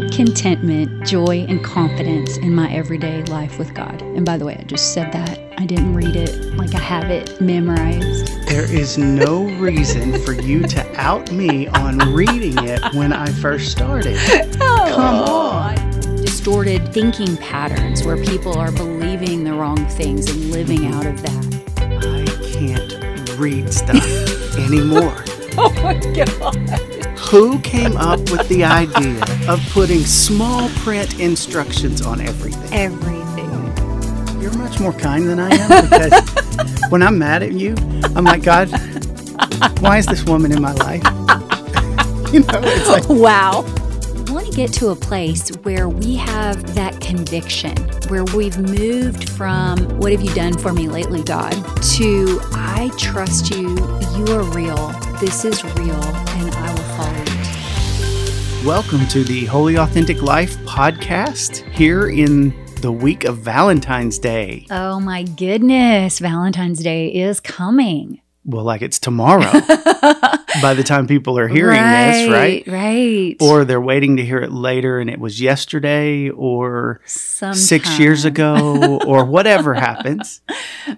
deep contentment, joy, and confidence in my everyday life with God. And by the way, I just said that. I didn't read it like I have it memorized. There is no reason for you to out me on reading it when I first started. Come oh. on. Distorted thinking patterns where people are believing the wrong things and living out of that. I can't read stuff anymore. Oh my God. Who came up with the idea of putting small print instructions on everything? Everything. You're much more kind than I am because when I'm mad at you, I'm like, God, why is this woman in my life? you know, it's like, Wow. I want to get to a place where we have that conviction, where we've moved from what have you done for me lately, God, to I trust you, you are real, this is real, and I will follow you. Welcome to the Wholly Authentic Life podcast here in the week of Valentine's Day. Oh my goodness, Valentine's Day is coming. Well, like it's tomorrow by the time people are hearing this, right? Right. Or they're waiting to hear it later and it was yesterday or Sometime. six years ago or whatever happens.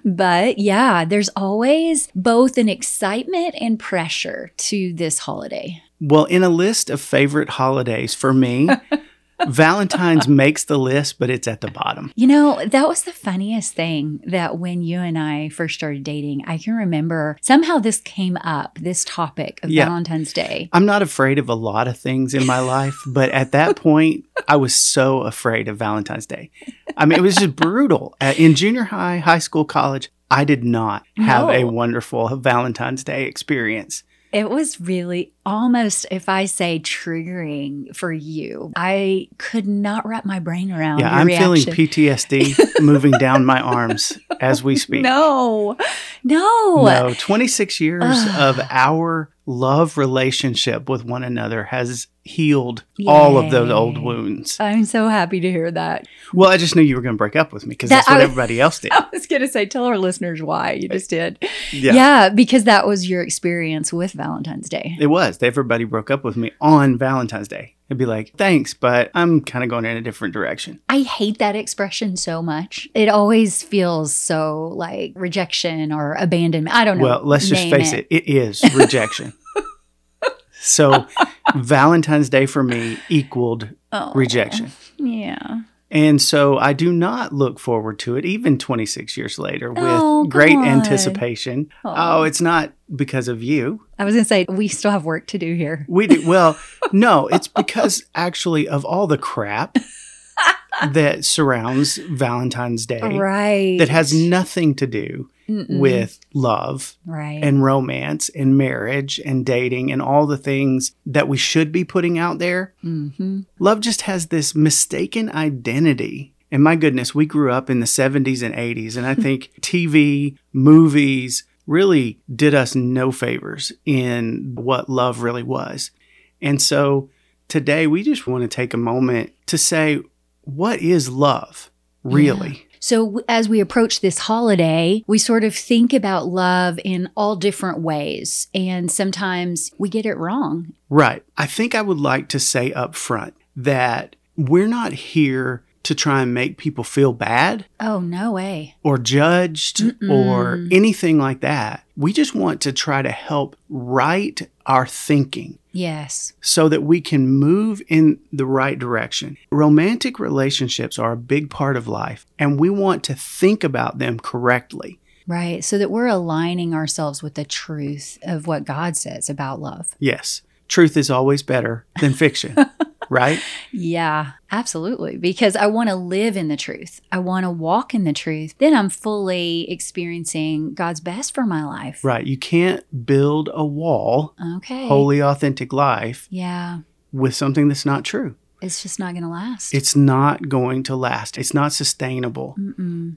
But yeah, there's always both an excitement and pressure to this holiday. Well, in a list of favorite holidays for me, Valentine's makes the list, but it's at the bottom. You know, that was the funniest thing that when you and I first started dating, I can remember somehow this came up, this topic of Yeah. Valentine's Day. I'm not afraid of a lot of things in my life, but at that point, I was so afraid of Valentine's Day. I mean, it was just brutal. Uh, in junior high, high school, college, I did not have a wonderful Valentine's Day experience. It was really almost, if I say triggering for you, I could not wrap my brain around Yeah, I'm reaction. feeling PTSD moving down my arms as we speak. No, no. No, 26 years of our love relationship with one another has healed all of those old wounds. I'm so happy to hear that. Well, I just knew you were going to break up with me because That- that's what was- everybody else did. I was going to say, tell our listeners why you just did. Yeah. Yeah. because that was your experience with Valentine's Day. It was. Everybody broke up with me on Valentine's Day. It'd be like, thanks, but I'm kind of going in a different direction. I hate that expression so much. It always feels so like rejection or abandonment. I don't know. Well, let's just face it, it is rejection. so, Valentine's Day for me equaled Oh, rejection. Yeah. And so I do not look forward to it, even 26 years later, with Oh, great on. anticipation. Oh. Oh, it's not because of you. I was going to say, we still have work to do here. We do. Well, no, it's because actually of all the crap that surrounds Valentine's Day Right. that has nothing to do Mm-mm. with love right. and romance and marriage and dating and all the things that we should be putting out there. hmm Love just has this mistaken identity. And my goodness, we grew up in the 70s and 80s, and I think TV, movies really did us no favors in what love really was. And so today we just want to take a moment to say, what is love really? So, as we approach this holiday, we sort of think about love in all different ways. And sometimes we get it wrong. Right. I think I would like to say up front that we're not here to try and make people feel bad Oh, no way. or judged or Mm-mm. anything like that. We just want to try to help right our thinking Yes. so that we can move in the right direction. Romantic relationships are a big part of life, and we want to think about them correctly. Right. So that we're aligning ourselves with the truth of what God says about love. Yes, truth is always better than fiction, right? Yeah, absolutely. Because I want to live in the truth. I want to walk in the truth. Then I'm fully experiencing God's best for my life. Right. You can't build a WAL, Okay. wholly, authentic life, Yeah. with something that's not true. It's just not going to last. It's not going to last, it's not sustainable.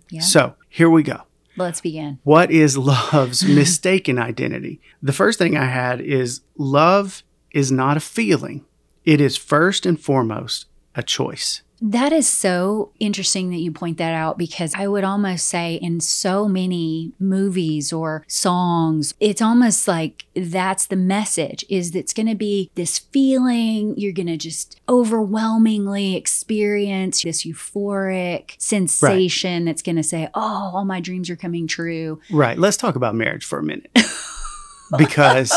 Yeah. So here we go. Let's begin. What is love's mistaken identity? The first thing I had is love is not a feeling, it is first and foremost a choice. That is so interesting that you point that out because I would almost say in so many movies or songs, it's almost like that's the message is that it's going to be this feeling you're going to just overwhelmingly experience this euphoric sensation that's going to say, "Oh, all my dreams are coming true." Right. Let's talk about marriage for a minute. because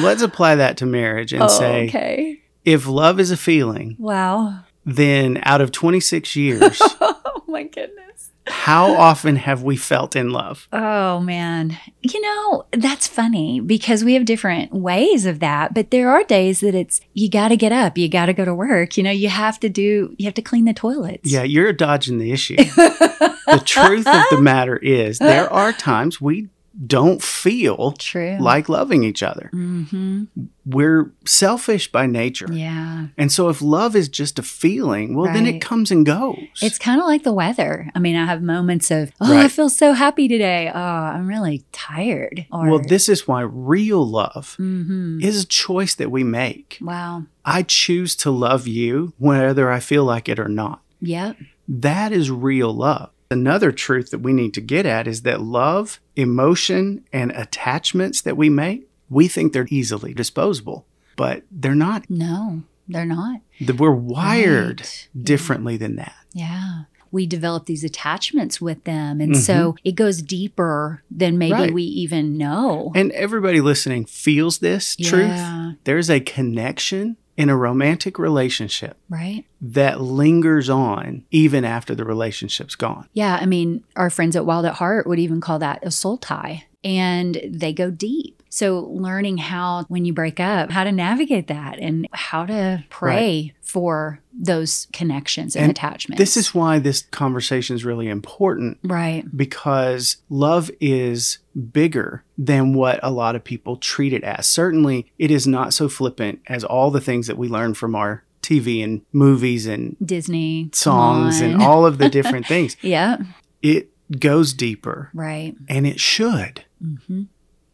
let's apply that to marriage and oh, say Oh, okay. if love is a feeling, Wow. then out of 26 years, Oh my goodness. how often have we felt in love? Oh man. You know, that's funny because we have different ways of that, but there are days that it's you got to get up, you got to go to work, you know, you have to do you have to clean the toilets. Yeah, you're dodging the issue. the truth of the matter is, there are times we don't feel True. like loving each other. mhm. We're selfish by nature. Yeah. And so if love is just a feeling, well, then it comes and goes. It's kind of like the weather. I mean, I have moments of, oh, I feel so happy today. Oh, I'm really tired. Or, well, this is why real love Mhm. is a choice that we make. Wow. I choose to love you whether I feel like it or not. Yep. That is real love. Another truth that we need to get at is that love, emotion, and attachments that we make, we think they're easily disposable, but they're not. No, they're not. We're wired Right. differently than that. Yeah. We develop these attachments with them. And so it goes deeper than maybe Mm-hmm. Right. we even know. And everybody listening feels this truth. There's a connection in a romantic relationship right? that lingers on even after the relationship's gone. Yeah. I mean, our friends at Wild at Heart would even call that a soul tie, and they go deep. So, learning how, when you break up, how to navigate that and how to pray for those connections and, And attachments. This is why this conversation is really important right. because love is bigger than what a lot of people treat it as. Certainly, it is not so flippant as all the things that we learn from our TV and movies and Disney songs and all of the different things. Yeah. It goes deeper Right. and it should. Hmm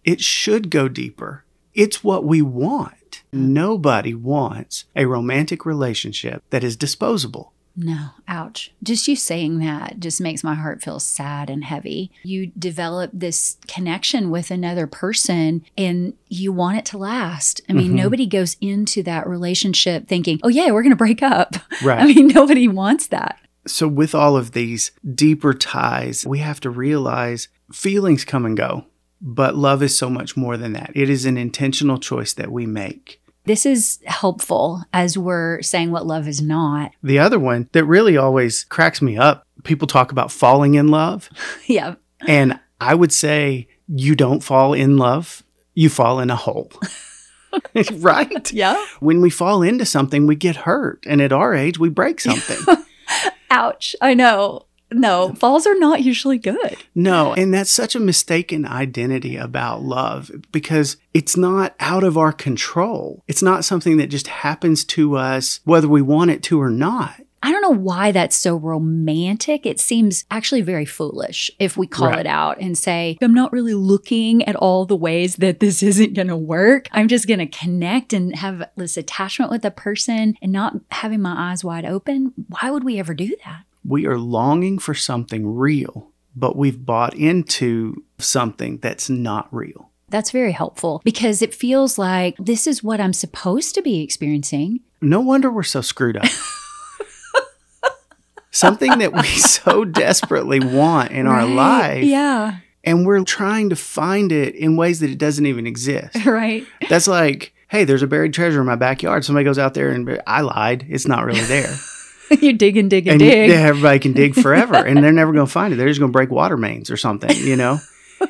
It should go deeper. It's what we want. Nobody wants a romantic relationship that is disposable. No, ouch. Just you saying that just makes my heart feel sad and heavy. You develop this connection with another person and you want it to last. I mean, Mhm. nobody goes into that relationship thinking, oh, yeah, we're going to break up. Right. I mean, nobody wants that. So, with all of these deeper ties, we have to realize feelings come and go, but love is so much more than that. It is an intentional choice that we make. This is helpful as we're saying what love is not. The other one that really always cracks me up people talk about falling in love, yeah. and I would say you don't fall in love, you fall in a hole. right? Yeah. When we fall into something, we get hurt. And at our age, we break something. Ouch. I know. No, falls are not usually good. No, and that's such a mistaken identity about love because it's not out of our control. It's not something that just happens to us whether we want it to or not. I don't know why that's so romantic. It seems actually very foolish if we call Right. it out and say, I'm not really looking at all the ways that this isn't going to work. I'm just going to connect and have this attachment with a person and not having my eyes wide open. Why would we ever do that? We are longing for something real, but we've bought into something that's not real. That's very helpful because it feels like this is what I'm supposed to be experiencing. No wonder we're so screwed up. something that we so desperately want in our life, Yeah. and we're trying to find it in ways that it doesn't even exist. Right. That's like, hey, there's a buried treasure in my backyard. Somebody goes out there and I lied. It's not really there. you dig and dig and, and dig. yeah, everybody can dig forever and they're never going to find it. They're just going to break water mains or something, you know?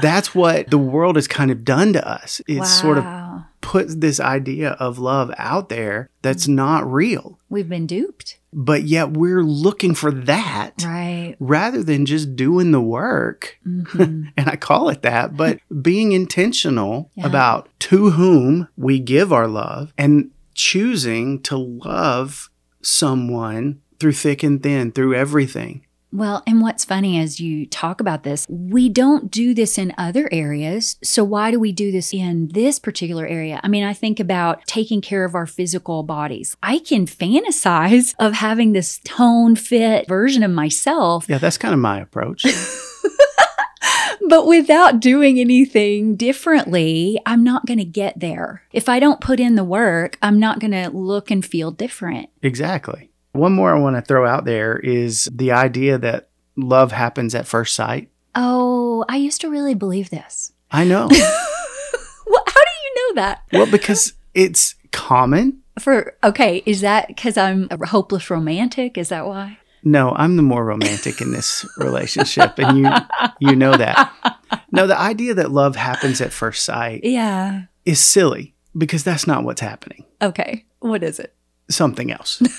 That's what the world has kind of done to us. It's sort of Wow. put this idea of love out there that's not real. We've been duped. But yet we're looking for that Right. rather than just doing the work. Mhm. and I call it that, but being intentional Yeah. about to whom we give our love and choosing to love someone through thick and thin, through everything. Well, and what's funny as you talk about this, we don't do this in other areas. So why do we do this in this particular area? I mean, I think about taking care of our physical bodies. I can fantasize of having this tone fit version of myself. Yeah, that's kind of my approach. but without doing anything differently, I'm not going to get there. If I don't put in the work, I'm not going to look and feel different. exactly. One more I want to throw out there is the idea that love happens at first sight. Oh, I used to really believe this. I know. What, how do you know that? well, because it's common. For okay, is that because I'm a hopeless romantic? Is that why? No, I'm the more romantic in this relationship, and you you know that. No, the idea that love happens at first sight Yeah. is silly because that's not what's happening. Okay. What is it? Something else.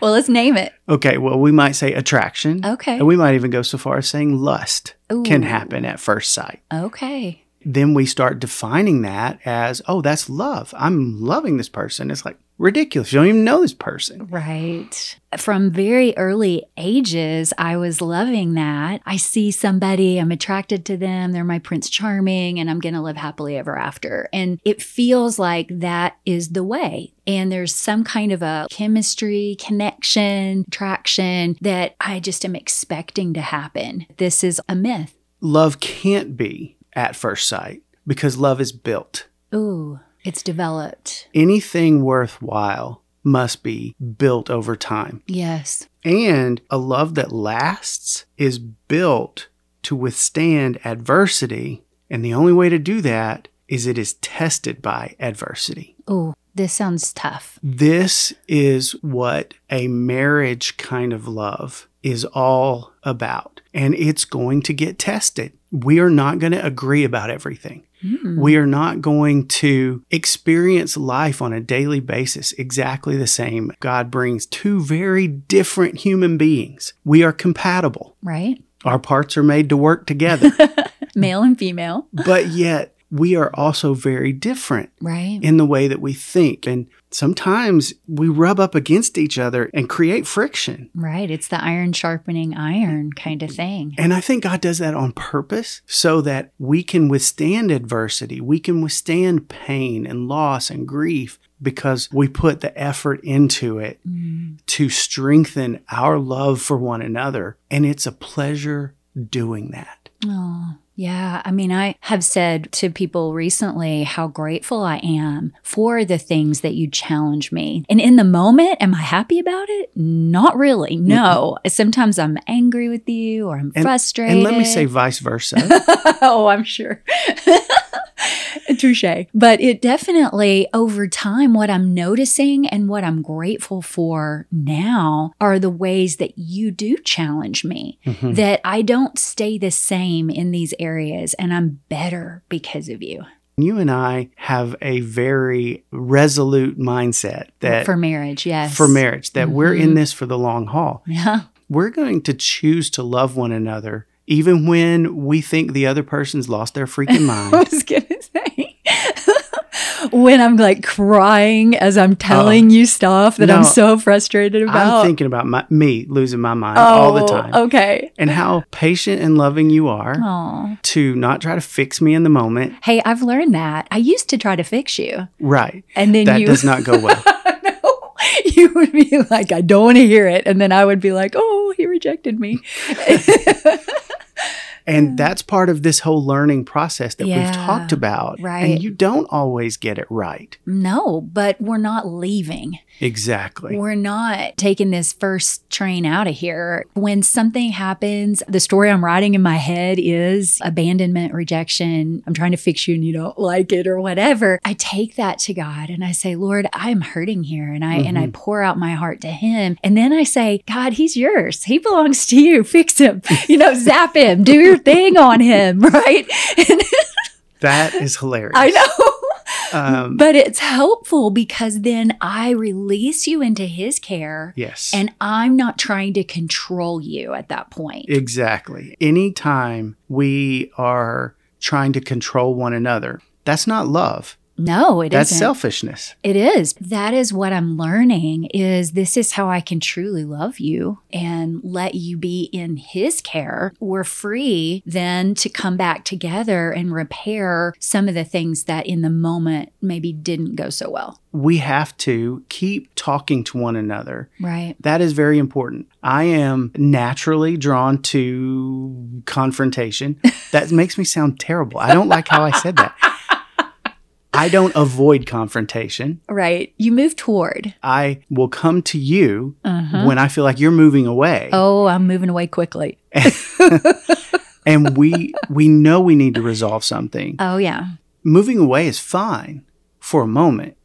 Well, let's name it. Okay, well, we might say attraction. Okay. And we might even go so far as saying lust can happen at first sight. Okay. Then we start defining that as, oh, that's love. I'm loving this person. It's like ridiculous. You don't even know this person. Right. From very early ages, I was loving that. I see somebody, I'm attracted to them, they're my Prince Charming, and I'm going to live happily ever after. And it feels like that is the way. And there's some kind of a chemistry, connection, attraction that I just am expecting to happen. This is a myth. Love can't be at first sight because love is built. Ooh, it's developed. Anything worthwhile must be built over time. Yes. And a love that lasts is built to withstand adversity. And the only way to do that is it is tested by adversity. Ooh, this sounds tough. This is what a marriage kind of love is all about. And it's going to get tested. We are not going to agree about everything. Hmm. We are not going to experience life on a daily basis exactly the same. God brings two very different human beings. We are compatible. Right? Our parts are made to work together, Male and female. but yet we are also very different Right? in the way that we think. And sometimes we rub up against each other and create friction. Right. It's the iron sharpening iron kind of thing. And I think God does that on purpose so that we can withstand adversity, we can withstand pain and loss and grief because we put the effort into it mm. to strengthen our love for one another. And it's a pleasure doing that. Oh, yeah. I mean, I have said to people recently how grateful I am for the things that you challenge me. And in the moment, am I happy about it? Not really. No. Sometimes I'm angry with you or I'm And- frustrated. And let me say vice versa. oh, I'm sure. Touche. But it definitely, over time, what I'm noticing and what I'm grateful for now are the ways that you do challenge me, Mhm. that I don't stay the same in these areas and I'm better because of you You and I have a very resolute mindset that for marriage. Yes. for marriage that we're in Mhm. this for the long haul. Yeah. We're going to choose to love one another even when we think the other person's lost their freaking mind. I was going to say. when I'm like crying as I'm telling oh. you stuff that I'm so frustrated about. I'm thinking about my, me losing my mind all the oh, time. Oh, Okay. And how patient and loving you are Oh. to not try to fix me in the moment. Hey, I've learned that. I used to try to fix you. Right. And then That you does not go well. no, you would be like, I don't want to hear it. And then I would be like, oh, he rejected me. And that's part of this whole learning process that Yeah, we've talked about. right. And you don't always get it right. no, but we're not leaving. Exactly. We're not taking this first train out of here. When something happens, the story I'm writing in my head is abandonment, rejection. I'm trying to fix you and you don't like it or whatever. I take that to God and I say, Lord, I'm hurting here. And I and I mm-hmm. pour out my heart to him. And then I say, God, he's yours. He belongs to you. Fix him. You know, zap him. Do your thing on him. Right. And That is hilarious. I know. Um, But it's helpful because then I release you into his care yes. and I'm not trying to control you at that point. Exactly. Anytime we are trying to control one another, that's not love. No, it That's isn't. selfishness. It is. That is what I'm learning is this is how I can truly love you and let you be in his care. We're free then to come back together and repair some of the things that in the moment maybe didn't go so well. We have to keep talking to one another. Right. That is very important. I am naturally drawn to confrontation. That makes me sound terrible. I don't like how I said that. I don't avoid confrontation. Right. You move toward. I will come to you Uh-huh. when I feel like you're moving away. Oh, I'm moving away quickly. And we we know we need to resolve something. Oh, yeah. Moving away is fine for a moment.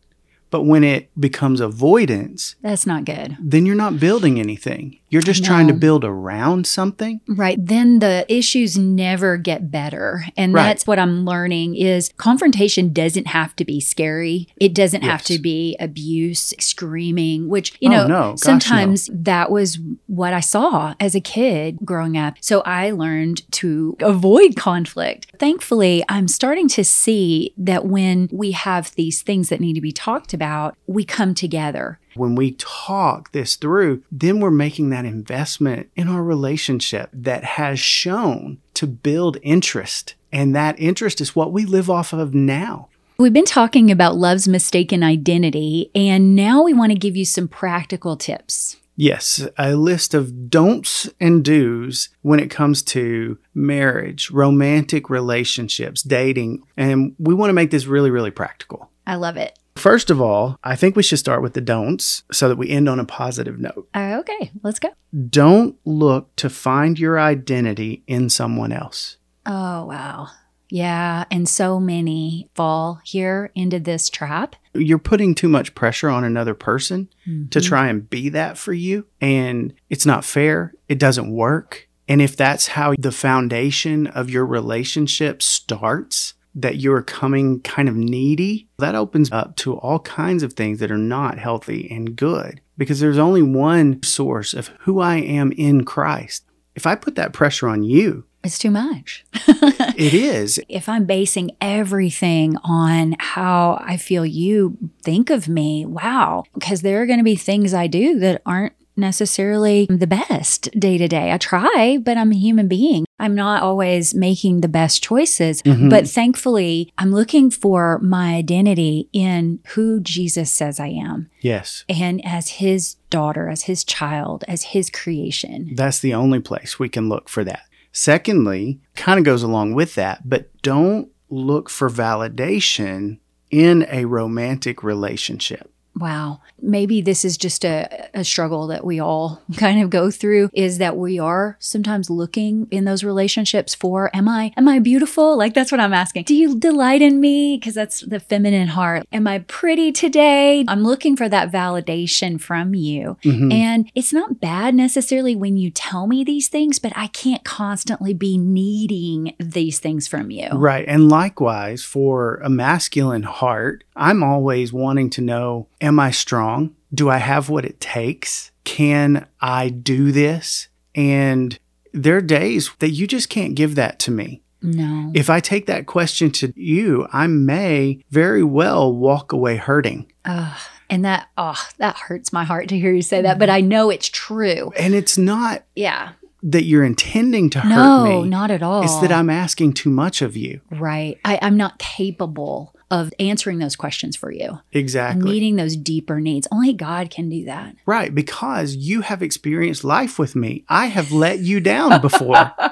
But when it becomes avoidance, That's not good. then you're not building anything. You're just trying to build around something. Right. Then the issues never get better. And Right. that's what I'm learning is confrontation doesn't have to be scary. It doesn't have to be abuse, screaming, which, you Oh, know, no. Gosh, no. sometimes that was what I saw as a kid growing up. So I learned to avoid conflict. Thankfully, I'm starting to see that when we have these things that need to be talked about, we come together. When we talk this through, then we're making that investment in our relationship that has shown to build interest. And that interest is what we live off of now. We've been talking about love's mistaken identity, and now we want to give you some practical tips. Yes, a list of don'ts and do's when it comes to marriage, romantic relationships, dating. And we want to make this really, really practical. I love it. First of all, I think we should start with the don'ts so that we end on a positive note. Uh, okay, let's go. Don't look to find your identity in someone else. Oh, wow. Yeah, and so many fall here into this trap. You're putting too much pressure on another person to Mhm. try and be that for you. And it's not fair. It doesn't work. And if that's how the foundation of your relationship starts, that you're coming kind of needy, that opens up to all kinds of things that are not healthy and good because there's only one source of who I am in Christ. If I put that pressure on you, It's too much. it is. if I'm basing everything on how I feel you think of me, wow, because there are going to be things I do that aren't necessarily the best day to day. I try, but I'm a human being. I'm not always making the best choices, Mhm. but thankfully, I'm looking for my identity in who Jesus says I am Yes. and as his daughter, as his child, as his creation. That's the only place we can look for that. Secondly, kind of goes along with that, but don't look for validation in a romantic relationship. Wow. Maybe this is just a, a struggle that we all kind of go through is that we are sometimes looking in those relationships for am I am I beautiful? Like that's what I'm asking. Do you delight in me? Because that's the feminine heart. Am I pretty today? I'm looking for that validation from you. Mhm. And it's not bad necessarily when you tell me these things, but I can't constantly be needing these things from you. Right. And likewise, for a masculine heart, I'm always wanting to know Am I strong? Do I have what it takes? Can I do this? And there are days that you just can't give that to me. No. If I take that question to you, I may very well walk away hurting. Ugh. and that oh, that hurts my heart to hear you say that, but I know it's true. And it's not Yeah. that you're intending to hurt me. No, not at all. It's that I'm asking too much of you. right. I, I'm not capable of answering those questions for you. Exactly. Meeting those deeper needs. Only God can do that. right. Because you have experienced life with me. I have let you down before.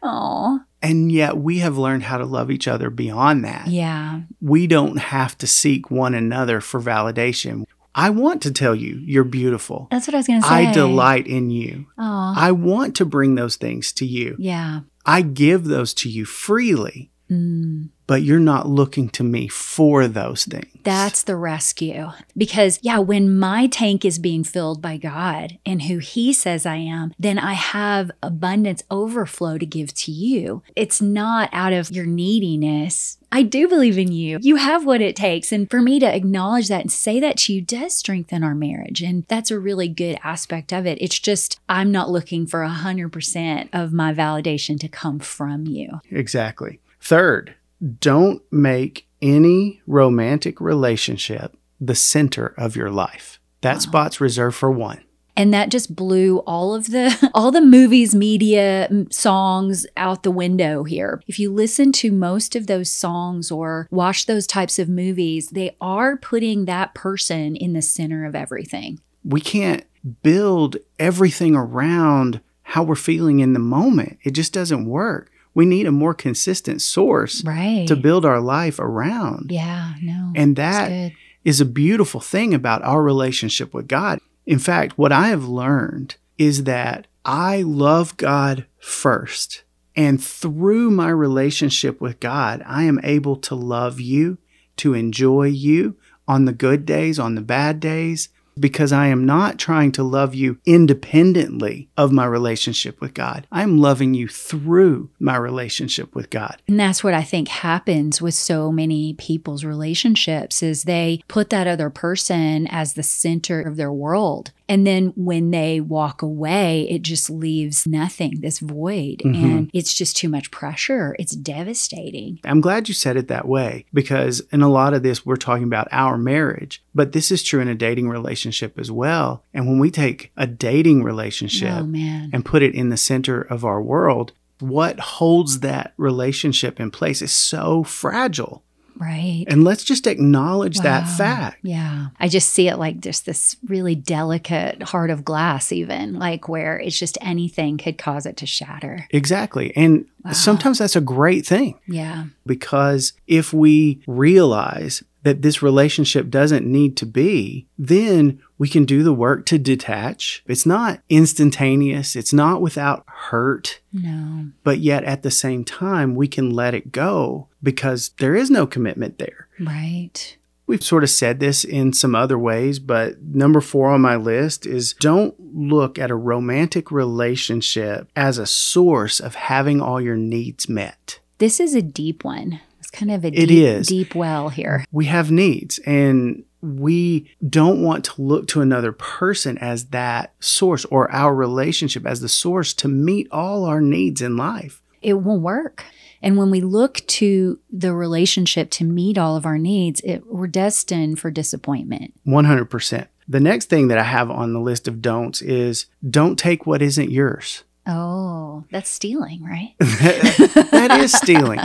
Oh, and yet we have learned how to love each other beyond that. yeah. We don't have to seek one another for validation. I want to tell you you're beautiful. That's what I was going to say. I delight in you. Oh, I want to bring those things to you. yeah. I give those to you freely, Mm. But you're not looking to me for those things. That's the rescue. Because, yeah, when my tank is being filled by God and who He says I am, then I have abundance overflow to give to you. It's not out of your neediness. I do believe in you. You have what it takes. And for me to acknowledge that and say that to you does strengthen our marriage. And that's a really good aspect of it. It's just, I'm not looking for 100% of my validation to come from you. Exactly. Third, don't make any romantic relationship the center of your life. That Wow. spot's reserved for one. and that just blew all of the all the movies media songs out the window here if you listen to most of those songs or watch those types of movies they are putting that person in the center of everything We can't build everything around how we're feeling in the moment. It just doesn't work. We need a more consistent source right to build our life around. yeah no And that is a beautiful thing about our relationship with God. In fact, what I have learned is that I love God first. And through my relationship with God, I am able to love you, to enjoy you on the good days, on the bad days, because I am not trying to love you independently of my relationship with God. I'm loving you through my relationship with God. And that's what I think happens with so many people's relationships is they put that other person as the center of their world. And then when they walk away, it just leaves nothing, this void. Mhm. And it's just too much pressure. It's devastating. I'm glad you said it that way because in a lot of this, we're talking about our marriage, but this is true in a dating relationship as well. And when we take a dating relationship Oh, and put it in the center of our world, what holds that relationship in place is so fragile. Right. And let's just acknowledge that fact. Yeah. I just see it like just this really delicate heart of glass, even like where it's just anything could cause it to shatter. Exactly. And Wow. sometimes that's a great thing. Yeah. because if we realize that this relationship doesn't need to be, then we can do the work to detach. It's not instantaneous, it's not without hurt, No. but yet at the same time, we can let it go because there is no commitment there. Right. We've sort of said this in some other ways, but number four on my list is don't look at a romantic relationship as a source of having all your needs met. This is a deep one. It's kind of a It deep, is. deep well here. we have needs and we don't want to look to another person as that source or our relationship as the source to meet all our needs in life. It won't work. And when we look to the relationship to meet all of our needs, it, we're destined for disappointment. 100%. The next thing that I have on the list of don'ts is don't take what isn't yours. Oh, that's stealing, right? that is stealing.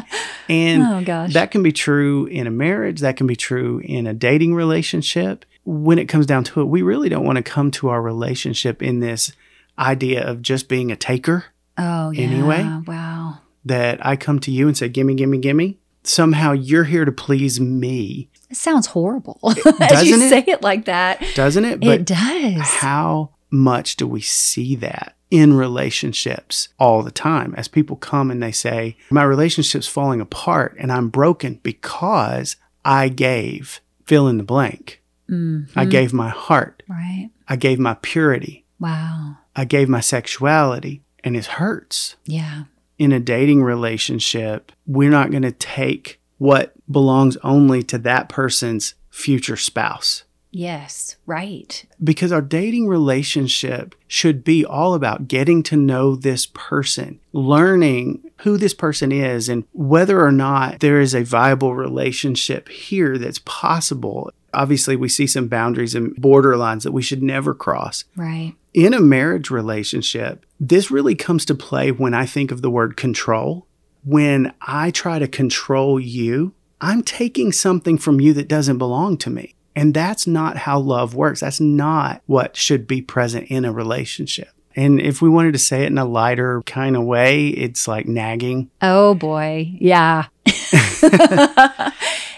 And oh gosh. that can be true in a marriage, that can be true in a dating relationship. When it comes down to it, we really don't want to come to our relationship in this idea of just being a taker. oh yeah. anyway. Wow. that I come to you and say, Gimme, gimme, gimme. Somehow you're here to please me, It sounds horrible. As you doesn't it? say it like that. doesn't it? it does. how much do we see that in relationships all the time as people come and they say, My relationship's falling apart and I'm broken because I gave fill in the blank. Mhm. I gave my heart. Right. I gave my purity. Wow. I gave my sexuality and it hurts. Yeah. in a dating relationship, we're not going to take what belongs only to that person's future spouse. Yes. Right. Because our dating relationship should be all about getting to know this person, learning who this person is, and whether or not there is a viable relationship here that's possible. Obviously, we see some boundaries and borderlines that we should never cross Right. in a marriage relationship, this really comes to play when I think of the word control. When I try to control you, I'm taking something from you that doesn't belong to me. And that's not how love works. That's not what should be present in a relationship. And if we wanted to say it in a lighter kind of way, it's like nagging. Oh boy. Yeah.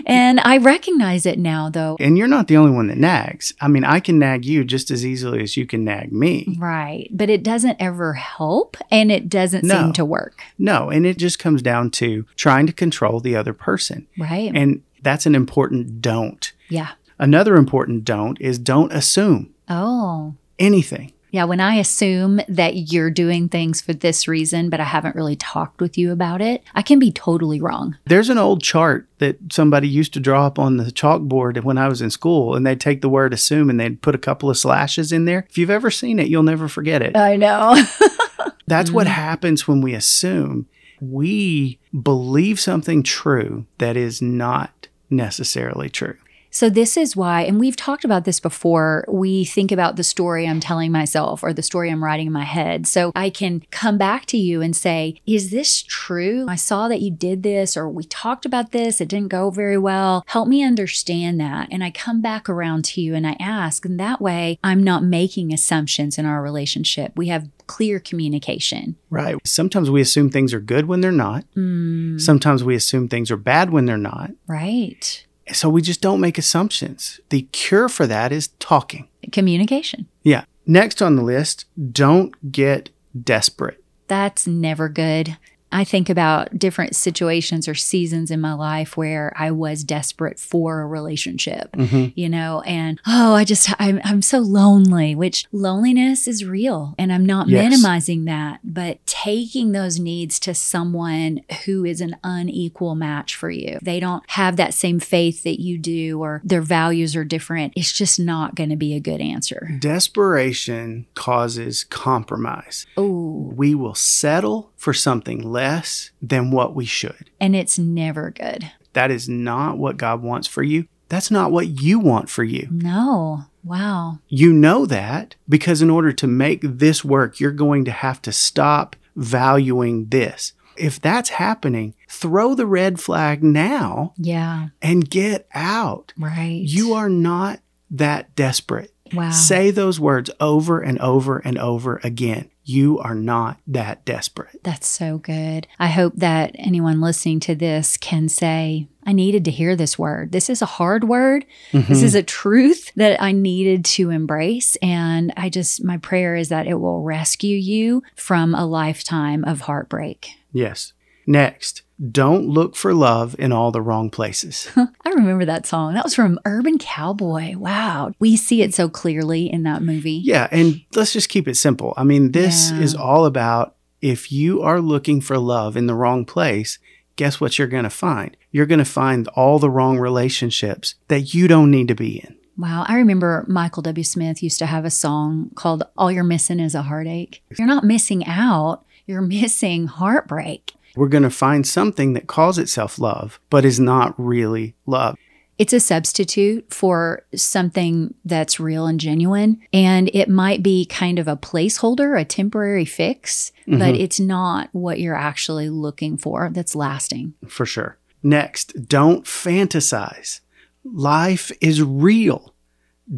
and I recognize it now though. And you're not the only one that nags. I mean, I can nag you just as easily as you can nag me. Right. But it doesn't ever help and it doesn't No. seem to work. No, and it just comes down to trying to control the other person. Right. And that's an important don't. yeah. Another important don't is don't assume Oh. anything. Yeah, when I assume that you're doing things for this reason, but I haven't really talked with you about it, I can be totally wrong. There's an old chart that somebody used to draw up on the chalkboard when I was in school, and they'd take the word assume and they'd put a couple of slashes in there. If you've ever seen it, you'll never forget it. I know. That's what mm. happens when we assume. We believe something true that is not necessarily true. So, this is why, and we've talked about this before, we think about the story I'm telling myself or the story I'm writing in my head. So, I can come back to you and say, Is this true? I saw that you did this, or we talked about this. It didn't go very well. Help me understand that. And I come back around to you and I ask. And that way, I'm not making assumptions in our relationship. We have clear communication. Right. Sometimes we assume things are good when they're not. Mm, Sometimes we assume things are bad when they're not. right. So we just don't make assumptions. The cure for that is talking. Communication. Yeah. Next on the list, don't get desperate. That's never good. I think about different situations or seasons in my life where I was desperate for a relationship, Mhm. you know, and oh, I just, I'm, I'm so lonely, which loneliness is real. And I'm not Yes. minimizing that, but taking those needs to someone who is an unequal match for you, they don't have that same faith that you do, or their values are different. It's just not going to be a good answer. Desperation causes compromise. Oh, We will settle for something less than what we should. and it's never good. That is not what God wants for you. That's not what you want for you. No. Wow. You know that because in order to make this work, you're going to have to stop valuing this. If that's happening, throw the red flag now Yeah. and get out. Right. You are not that desperate. Wow. Say those words over and over and over again. You are not that desperate. That's so good. I hope that anyone listening to this can say, I needed to hear this word. This is a hard word. This mm-hmm. is a truth that I needed to embrace. And I just, my prayer is that it will rescue you from a lifetime of heartbreak. Yes. Next, don't look for love in all the wrong places. I remember that song. That was from Urban Cowboy. Wow. We see it so clearly in that movie. Yeah, and let's just keep it simple. I mean, this Yeah. is all about if you are looking for love in the wrong place, guess what you're going to find? You're going to find all the wrong relationships that you don't need to be in. Wow. I remember Michael W. Smith used to have a song called All You're Missing is a Heartache. You're not missing out, you're missing heartbreak. We're going to find something that calls itself love, but is not really love. It's a substitute for something that's real and genuine. And it might be kind of a placeholder, a temporary fix, but Mhm. it's not what you're actually looking for that's lasting. for sure. Next, don't fantasize. Life is real.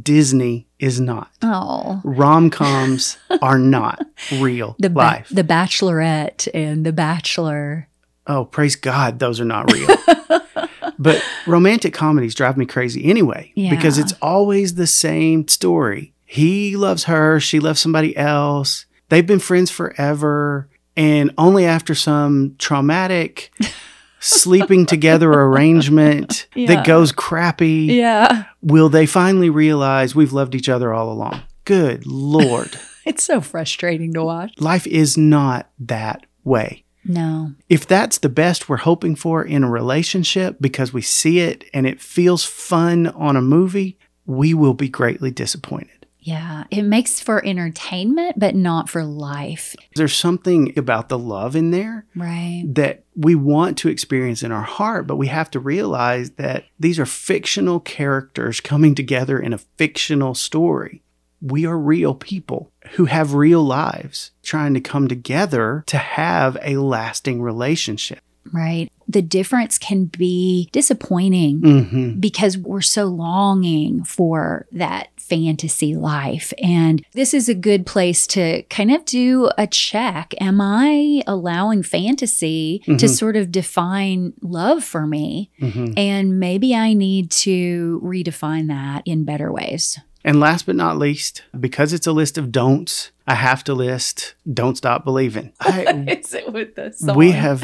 Disney is not. Oh. Rom coms are not real The, ba- life. the Bachelorette and The Bachelor. oh, praise God, those are not real. but romantic comedies drive me crazy anyway because it's always the same story. He loves her, she loves somebody else. They've been friends forever. And only after some traumatic sleeping together arrangement Yeah. that goes crappy Yeah. will they finally realize we've loved each other all along. Good Lord. It's so frustrating to watch. Life is not that way. No. If that's the best we're hoping for in a relationship because we see it and it feels fun on a movie, we will be greatly disappointed. Yeah. It makes for entertainment, but not for life. There's something about the love in there Right. that we want to experience in our heart, but we have to realize that these are fictional characters coming together in a fictional story. We are real people who have real lives trying to come together to have a lasting relationship. Right. The difference can be disappointing hmm because we're so longing for that fantasy life. And this is a good place to kind of do a check. Am I allowing fantasy to Mhm. sort of define love for me? hmm And maybe I need to redefine that in better ways. And last but not least, because it's a list of don'ts, I have to list don't stop believing. I, Is it with the we have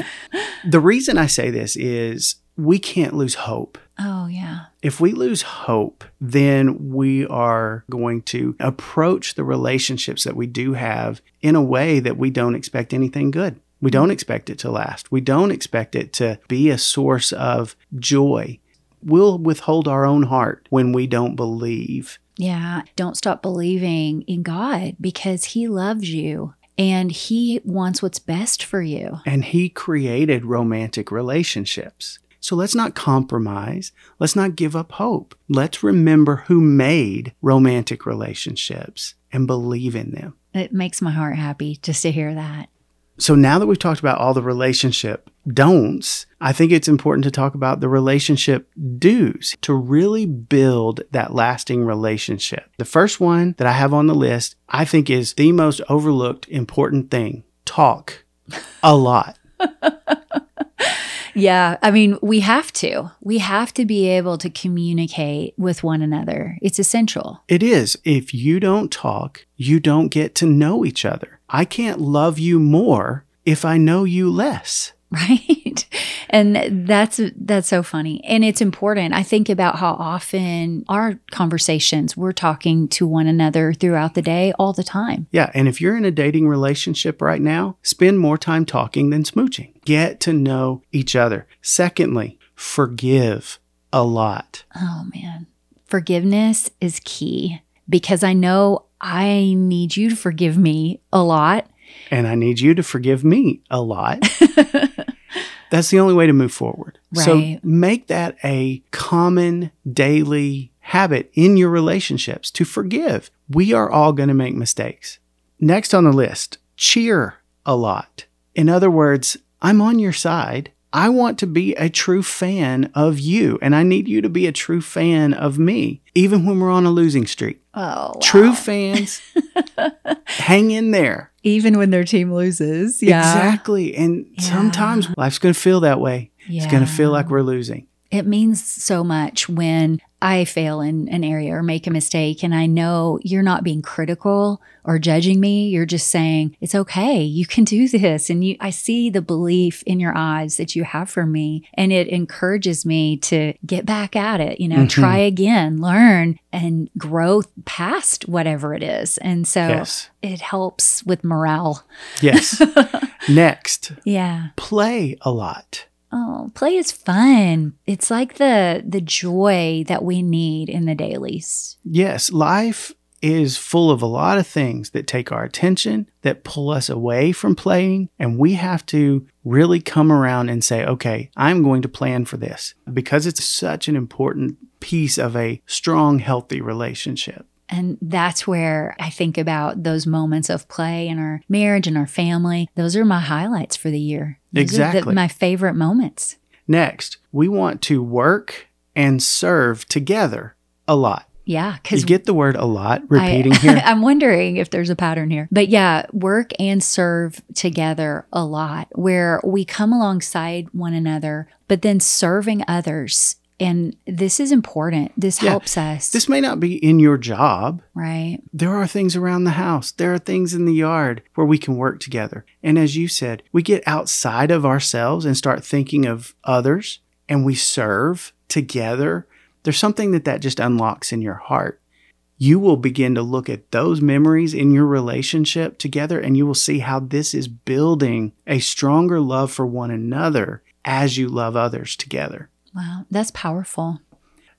the reason I say this is we can't lose hope. Oh, yeah. If we lose hope, then we are going to approach the relationships that we do have in a way that we don't expect anything good. We don't mm-hmm. expect it to last. We don't expect it to be a source of joy. We'll withhold our own heart when we don't believe. Yeah. Don't stop believing in God because He loves you and He wants what's best for you. And He created romantic relationships. So let's not compromise. Let's not give up hope. Let's remember who made romantic relationships and believe in them. It makes my heart happy just to hear that. So now that we've talked about all the relationship don'ts, I think it's important to talk about the relationship do's to really build that lasting relationship. The first one that I have on the list, I think is the most overlooked important thing. Talk a lot. Yeah, I mean, we have to. We have to be able to communicate with one another. It's essential. It is. If you don't talk, you don't get to know each other. I can't love you more if I know you less. right and that's that's so funny and it's important i think about how often our conversations we're talking to one another throughout the day all the time Yeah, and if you're in a dating relationship right now, spend more time talking than smooching. Get to know each other. Secondly, forgive a lot. oh man forgiveness is key because i know i need you to forgive me a lot And I need you to forgive me a lot. That's the only way to move forward. Right. So make that a common daily habit in your relationships to forgive. We are all going to make mistakes. Next on the list, cheer a lot. In other words, I'm on your side. I want to be a true fan of you, and I need you to be a true fan of me, even when we're on a losing streak. oh True fans, hang in there. even when their team loses yeah, Exactly. And Yeah. sometimes life's going to feel that way. It's going to feel like we're losing. it means so much when I fail in an area or make a mistake. And I know you're not being critical or judging me. You're just saying, it's okay. You can do this. And you, I see the belief in your eyes that you have for me. And it encourages me to get back at it, you know, Mhm. try again, learn and grow past whatever it is. And so Yes. it helps with morale. Yes. Next, Yeah. play a lot. Oh, play is fun. It's like the the joy that we need in the dailies. Yes, life is full of a lot of things that take our attention, that pull us away from playing. And we have to really come around and say, okay, I'm going to plan for this because it's such an important piece of a strong, healthy relationship. And that's where I think about those moments of play in our marriage and our family. Those are my highlights for the year. Are the- Exactly. my favorite moments. Next, we want to work and serve together a lot. Yeah, You because get the word a lot repeating here. I'm wondering if there's a pattern here. But yeah, work and serve together a lot where we come alongside one another, but then serving others. And this is important. This Yeah. helps us. This may not be in your job. right. There are things around the house. There are things in the yard where we can work together. And as you said, we get outside of ourselves and start thinking of others and we serve together. There's something that that just unlocks in your heart. You will begin to look at those memories in your relationship together and you will see how this is building a stronger love for one another as you love others together. Wow. That's powerful.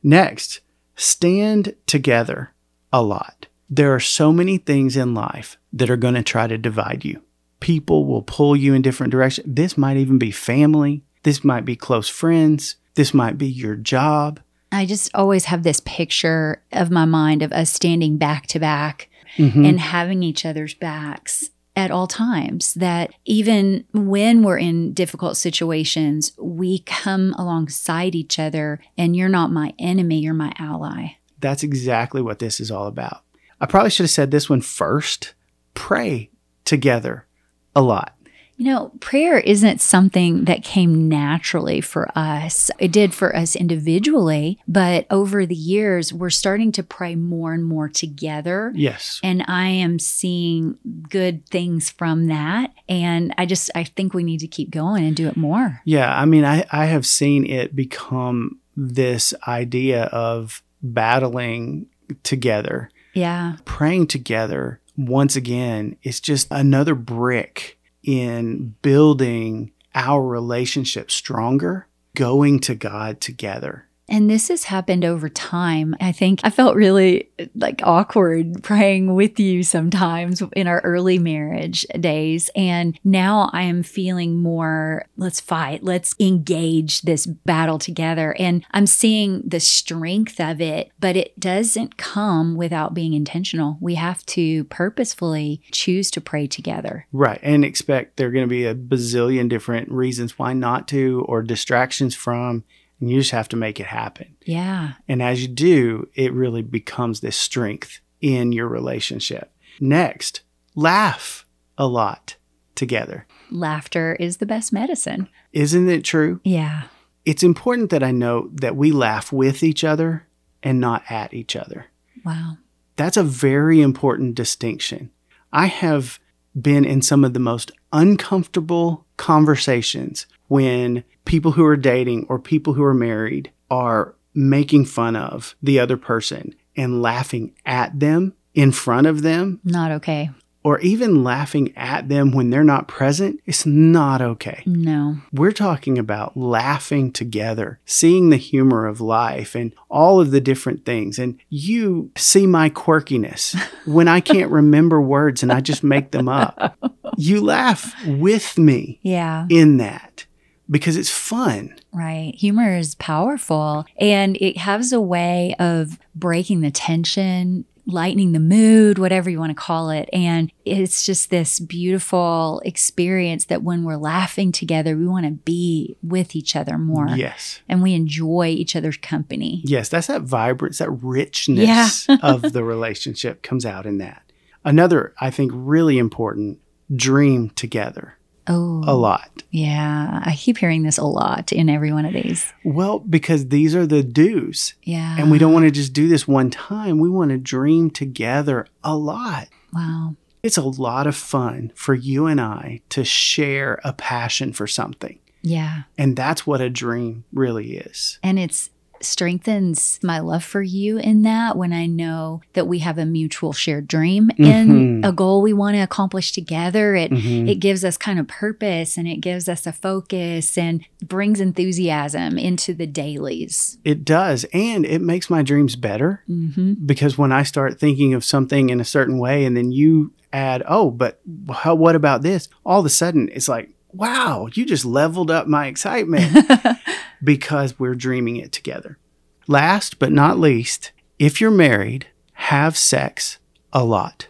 Next, stand together a lot. There are so many things in life that are going to try to divide you. People will pull you in different directions. This might even be family. This might be close friends. This might be your job. I just always have this picture of my mind of us standing back to back Mhm. and having each other's backs at all times. That even when we're in difficult situations, we come alongside each other and you're not my enemy, you're my ally. That's exactly what this is all about. I probably should have said this one first. Pray together a lot. You know, prayer isn't something that came naturally for us. It did for us individually, but over the years, we're starting to pray more and more together. Yes. And I am seeing good things from that. And I just, I think we need to keep going and do it more. Yeah, I mean, I, I have seen it become this idea of battling together, Yeah. praying together. Once again, is just another brick in building our relationship stronger, going to God together. And this has happened over time. I think I felt really like awkward praying with you sometimes in our early marriage days. And now I am feeling more, let's fight, let's engage this battle together. And I'm seeing the strength of it, but it doesn't come without being intentional. We have to purposefully choose to pray together. Right. And expect there are going to be a bazillion different reasons why not to or distractions from and you just have to make it happen. Yeah. And as you do, it really becomes this strength in your relationship. Next, laugh a lot together. Laughter is the best medicine. Isn't it true? Yeah. It's important that I know that we laugh with each other and not at each other. Wow. That's a very important distinction. I have been in some of the most uncomfortable conversations when people who are dating or people who are married are making fun of the other person and laughing at them in front of them. Not okay. Or even laughing at them when they're not present, it's not okay. No. We're talking about laughing together, seeing the humor of life and all of the different things. And you see my quirkiness when I can't remember words and I just make them up. You laugh with me Yeah. in that because it's fun. Right. Humor is powerful and it has a way of breaking the tension, lightening the mood, whatever you want to call it. And it's just this beautiful experience that when we're laughing together, we want to be with each other more. Yes. And we enjoy each other's company. Yes, that's that vibrance, that richness of the relationship comes out in that. Another, I think, really important dream together Oh, a lot. yeah. I keep hearing this a lot in every one of these. Well, because these are the do's. Yeah. And we don't want to just do this one time. We want to dream together a lot. Wow. It's a lot of fun for you and I to share a passion for something. Yeah. And that's what a dream really is. And it's strengthens my love for you in that when I know that we have a mutual shared dream in Mhm. a goal we want to accomplish together. It Mhm. it gives us kind of purpose and it gives us a focus and brings enthusiasm into the dailies. It does. And it makes my dreams better hmm because when I start thinking of something in a certain way and then you add, oh, but how, what about this? All of a sudden, it's like, wow, you just leveled up my excitement because we're dreaming it together. Last but not least, if you're married, have sex a lot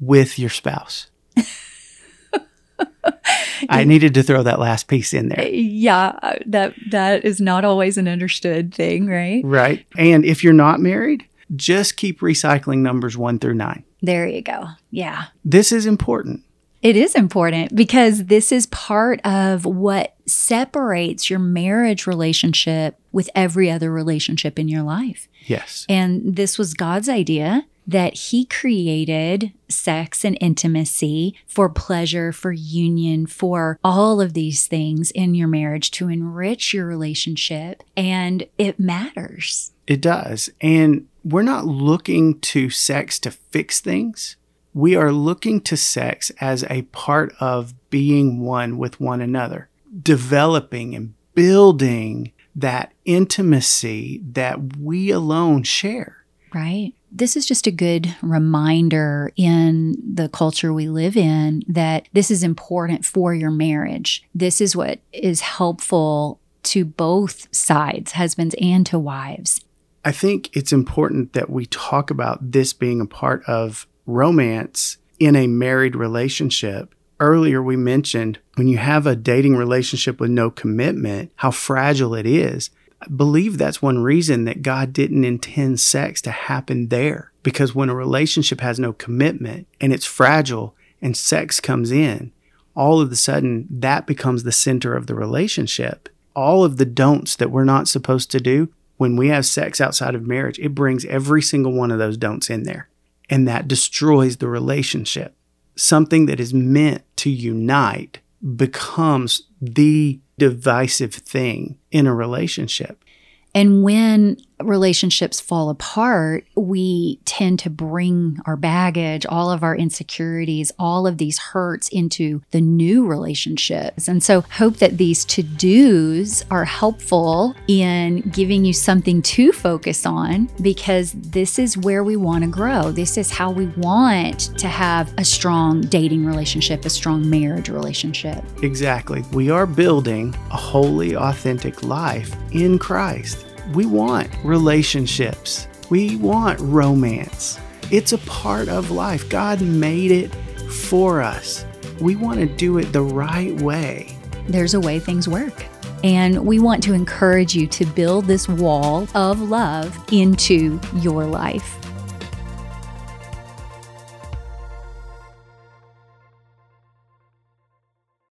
with your spouse. I needed to throw that last piece in there. Yeah, uh, that that is not always an understood thing, right? Right. And if you're not married, just keep recycling numbers one through nine. There you go. Yeah. This is important. It is important because this is part of what separates your marriage relationship with every other relationship in your life. Yes. And this was God's idea that He created sex and intimacy for pleasure, for union, for all of these things in your marriage to enrich your relationship. And it matters. It does. And we're not looking to sex to fix things. We are looking to sex as a part of being one with one another, developing and building that intimacy that we alone share. Right. This is just a good reminder in the culture we live in that this is important for your marriage. This is what is helpful to both sides, husbands and to wives. I think it's important that we talk about this being a part of romance in a married relationship. Earlier, we mentioned when you have a dating relationship with no commitment, how fragile it is. I believe that's one reason that God didn't intend sex to happen there. Because when a relationship has no commitment and it's fragile and sex comes in, all of a sudden that becomes the center of the relationship. All of the don'ts that we're not supposed to do when we have sex outside of marriage, it brings every single one of those don'ts in there. And that destroys the relationship. Something that is meant to unite becomes the divisive thing in a relationship. And when relationships fall apart, we tend to bring our baggage, all of our insecurities, all of these hurts into the new relationships. And so, hope that these to dos are helpful in giving you something to focus on because this is where we want to grow. This is how we want to have a strong dating relationship, a strong marriage relationship. Exactly. We are building a wholly, authentic life in Christ. We want relationships, we want romance. It's a part of life. God made it for us. We want to do it the right way. There's a way things work. And we want to encourage you to build this WAL of love into your life.